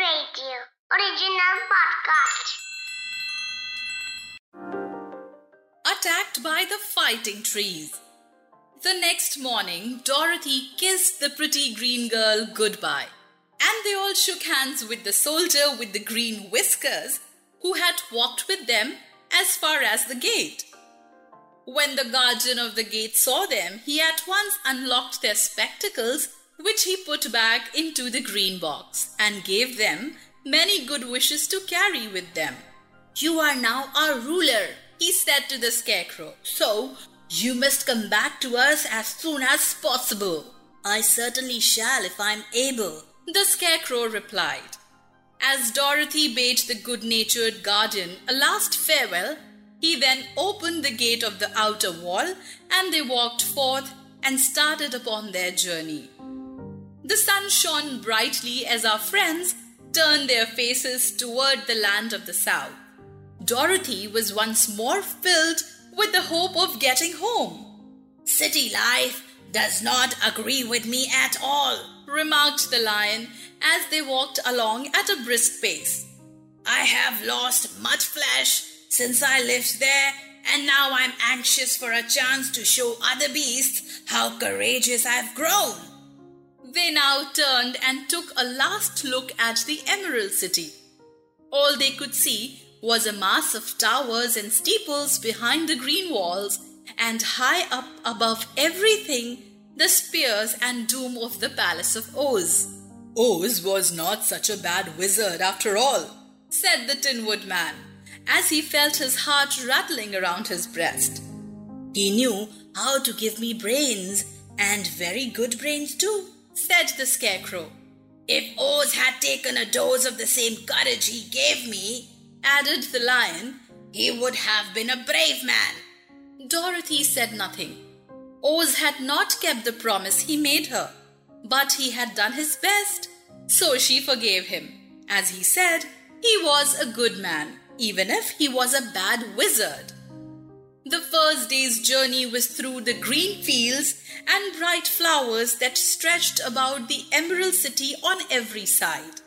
Radio, original podcast. Attacked by the fighting trees. The next morning, Dorothy kissed the pretty green girl goodbye, and they all shook hands with the soldier with the green whiskers who had walked with them as far as the gate. When the guardian of the gate saw them, he at once unlocked their spectacles, which he put back into the green box, and gave them many good wishes to carry with them. You are now our ruler, he said to the scarecrow. So, you must come back to us as soon as possible. I certainly shall if I am able, the scarecrow replied. As Dorothy bade the good natured guardian a last farewell, he then opened the gate of the outer wall and they walked forth and started upon their journey. The sun shone brightly as our friends turned their faces toward the land of the south. Dorothy was once more filled with the hope of getting home. City life does not agree with me at all, remarked the lion as they walked along at a brisk pace. I have lost much flesh since I lived there, and now I'm anxious for a chance to show other beasts how courageous I've grown. They now turned and took a last look at the Emerald City. All they could see was a mass of towers and steeples behind the green walls, and high up above everything, the spears and dome of the Palace of Oz. Oz was not such a bad wizard after all, said the Tin Woodman, as he felt his heart rattling around his breast. He knew how to give me brains, and very good brains too, said the Scarecrow. If Oz had taken a dose of the same courage he gave me, added the Lion, he would have been a brave man. Dorothy said nothing. Oz had not kept the promise he made her, but he had done his best, so she forgave him. As he said, he was a good man, even if he was a bad wizard. The first day's journey was through the green fields and bright flowers that stretched about the Emerald City on every side.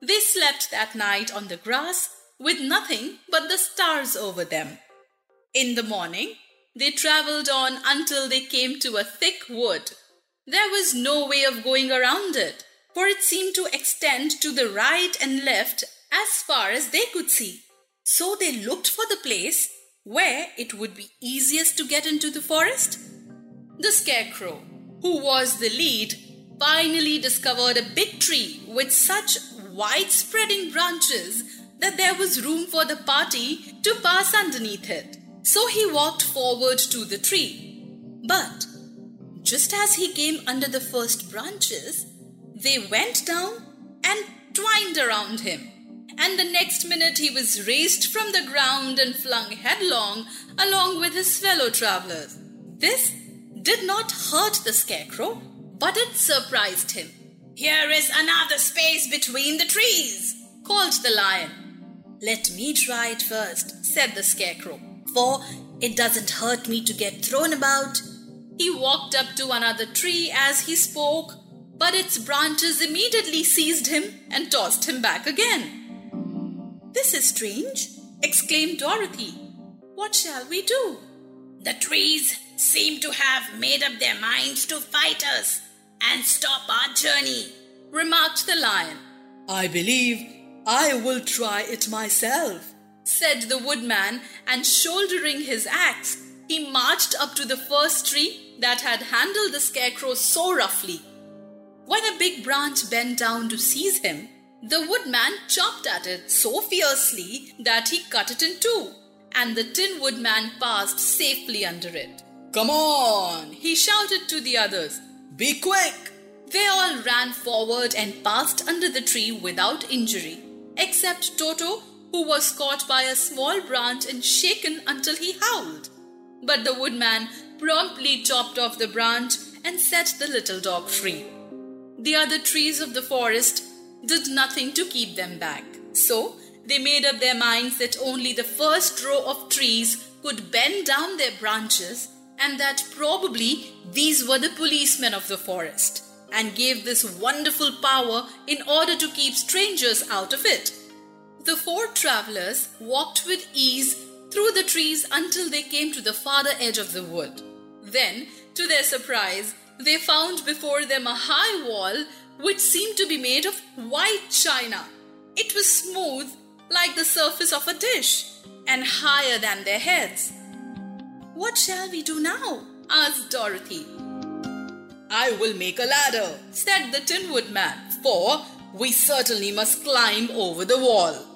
They slept that night on the grass with nothing but the stars over them. In the morning, they traveled on until they came to a thick wood. There was no way of going around it, for it seemed to extend to the right and left as far as they could see. So they looked for the place where it would be easiest to get into the forest. The scarecrow, who was the lead, finally discovered a big tree with such wide spreading branches that there was room for the party to pass underneath it. So he walked forward to the tree. But just as he came under the first branches, they went down and twined around him. And the next minute he was raised from the ground and flung headlong along with his fellow travelers. This did not hurt the scarecrow, but it surprised him. Here is another space between the trees, called the lion. Let me try it first, said the scarecrow, for it doesn't hurt me to get thrown about. He walked up to another tree as he spoke, but its branches immediately seized him and tossed him back again. This is strange, exclaimed Dorothy. What shall we do? The trees seem to have made up their minds to fight us and stop our journey, remarked the lion. I believe I will try it myself, said the woodman, and shouldering his axe, he marched up to the first tree that had handled the scarecrow so roughly. When a big branch bent down to seize him, the woodman chopped at it so fiercely that he cut it in two, and the tin woodman passed safely under it. Come on, he shouted to the others. Be quick! They all ran forward and passed under the tree without injury, except Toto, who was caught by a small branch and shaken until he howled. But the woodman promptly chopped off the branch and set the little dog free. The other trees of the forest did nothing to keep them back. So they made up their minds that only the first row of trees could bend down their branches and that probably these were the policemen of the forest and gave this wonderful power in order to keep strangers out of it. The four travelers walked with ease through the trees until they came to the farther edge of the wood. Then, to their surprise, they found before them a high wall which seemed to be made of white china. It was smooth like the surface of a dish and higher than their heads. What shall we do now? asked Dorothy. I will make a ladder, said the Tin Woodman, for we certainly must climb over the wall.